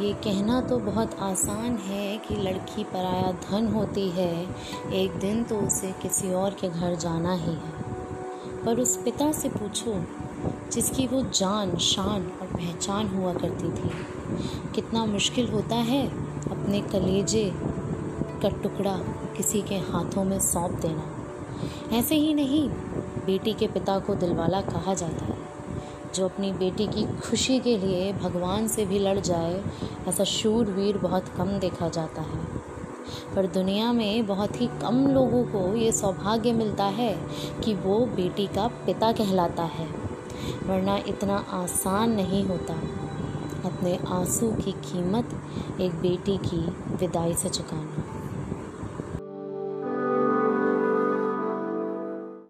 ये कहना तो बहुत आसान है कि लड़की पराया धन होती है। एक दिन तो उसे किसी और के घर जाना ही है। पर उस पिता से पूछो, जिसकी वो जान, शान और पहचान हुआ करती थी, कितना मुश्किल होता है अपने कलेजे का टुकड़ा किसी के हाथों में सौंप देना। ऐसे ही नहीं, बेटी के पिता को दिलवाला कहा जाता है। जो अपनी बेटी की खुशी के लिए भगवान से भी लड़ जाए, ऐसा शूरवीर बहुत कम देखा जाता है। पर दुनिया में बहुत ही कम लोगों को ये सौभाग्य मिलता है कि वो बेटी का पिता कहलाता है, वरना इतना आसान नहीं होता। अपने आँसू की कीमत एक बेटी की विदाई से चुकाना।